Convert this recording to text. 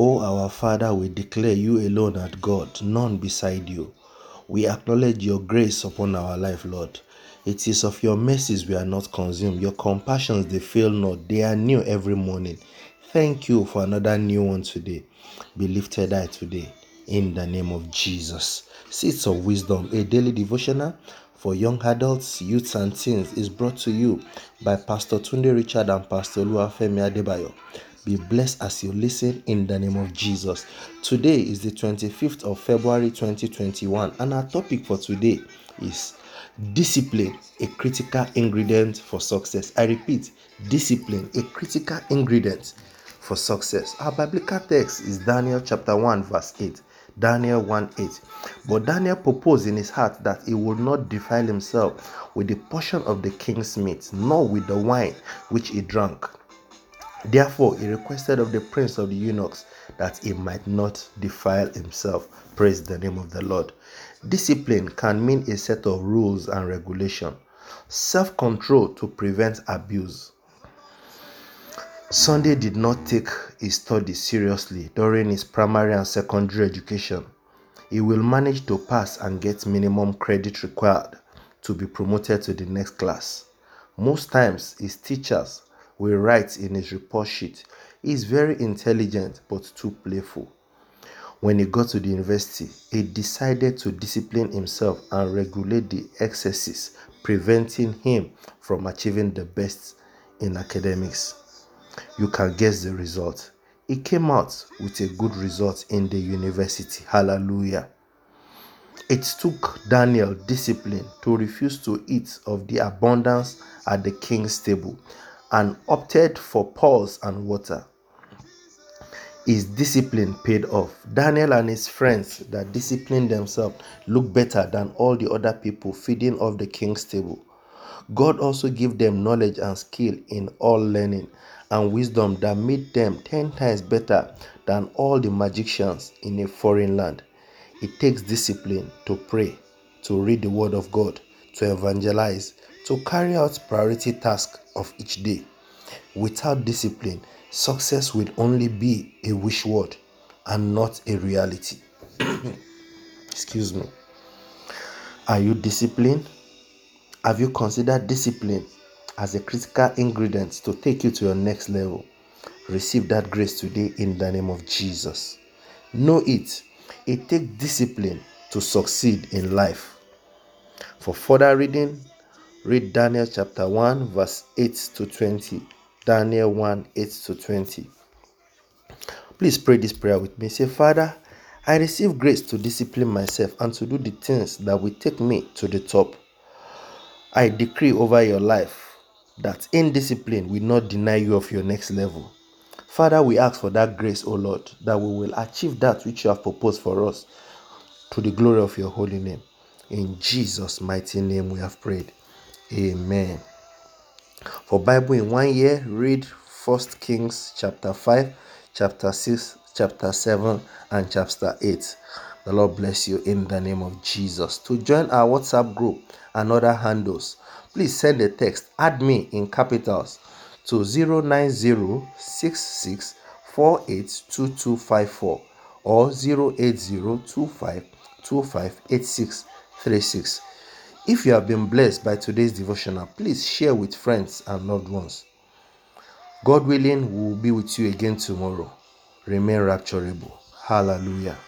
O our Father, we declare you alone art God, none beside you. We acknowledge your grace upon our life, Lord. It is of your mercies we are not consumed. Your compassions, they fail not. They are new every morning. Thank you for another new one today. Be lifted high today in the name of Jesus. Seeds of Wisdom, a daily devotional for young adults, youths, and teens is brought to you by Pastor Tunde Richard and Pastor Oluwafemi Adebayo. Be blessed as you listen in the name of Jesus. Today is the 25th of February 2021, and our topic for today is discipline, a critical ingredient for success. I repeat, discipline, a critical ingredient for success. Our biblical text is Daniel chapter 1, verse 8. Daniel 1 8. But Daniel proposed in his heart that he would not defile himself with the portion of the king's meat, nor with the wine which he drank. Therefore, he requested of the prince of the eunuchs that he might not defile himself. Praise the name of the Lord. Discipline can mean a set of rules and regulation, self control to prevent abuse. Sunday did not take his studies seriously during his primary and secondary education. He will manage to pass and get minimum credit required to be promoted to the next class. Most times, his teachers will write in his report sheet, he is very intelligent but too playful. When he got to the university, he decided to discipline himself and regulate the excesses, preventing him from achieving the best in academics. You can guess the result. He came out with a good result in the university. Hallelujah. It took Daniel discipline to refuse to eat of the abundance at the king's table and opted for pulse and water. His discipline paid off. Daniel and his friends that disciplined themselves looked better than all the other people feeding off the king's table. God also gave them knowledge and skill in all learning and wisdom that made them 10 times better than all the magicians in a foreign land. It takes discipline to pray, to read the word of God, to evangelize, to carry out priority tasks of each day. Without discipline, success will only be a wish word and not a reality. Excuse me. Are you disciplined? Have you considered discipline as a critical ingredient to take you to your next level? Receive that grace today in the name of Jesus. Know it. It takes discipline to succeed in life. For further reading, read Daniel chapter 1, verse 8 to 20. Daniel 1 8 to 20. Please pray this prayer with me. Say, Father, I receive grace to discipline myself and to do the things that will take me to the top. I decree over your life that indiscipline will not deny you of your next level. Father, we ask for that grace, O Lord, that we will achieve that which you have proposed for us to the glory of your holy name. In Jesus' mighty name we have prayed. Amen. For Bible in one year, read First Kings chapter 5, chapter 6, chapter 7, and chapter 8. The Lord bless you in the name of Jesus. To join our WhatsApp group and other handles, please send a text, add me in capitals to 09066482254 or 08025258636. If you have been blessed by today's devotional, please share with friends and loved ones. God willing, we will be with you again tomorrow. Remain rapturable. Hallelujah.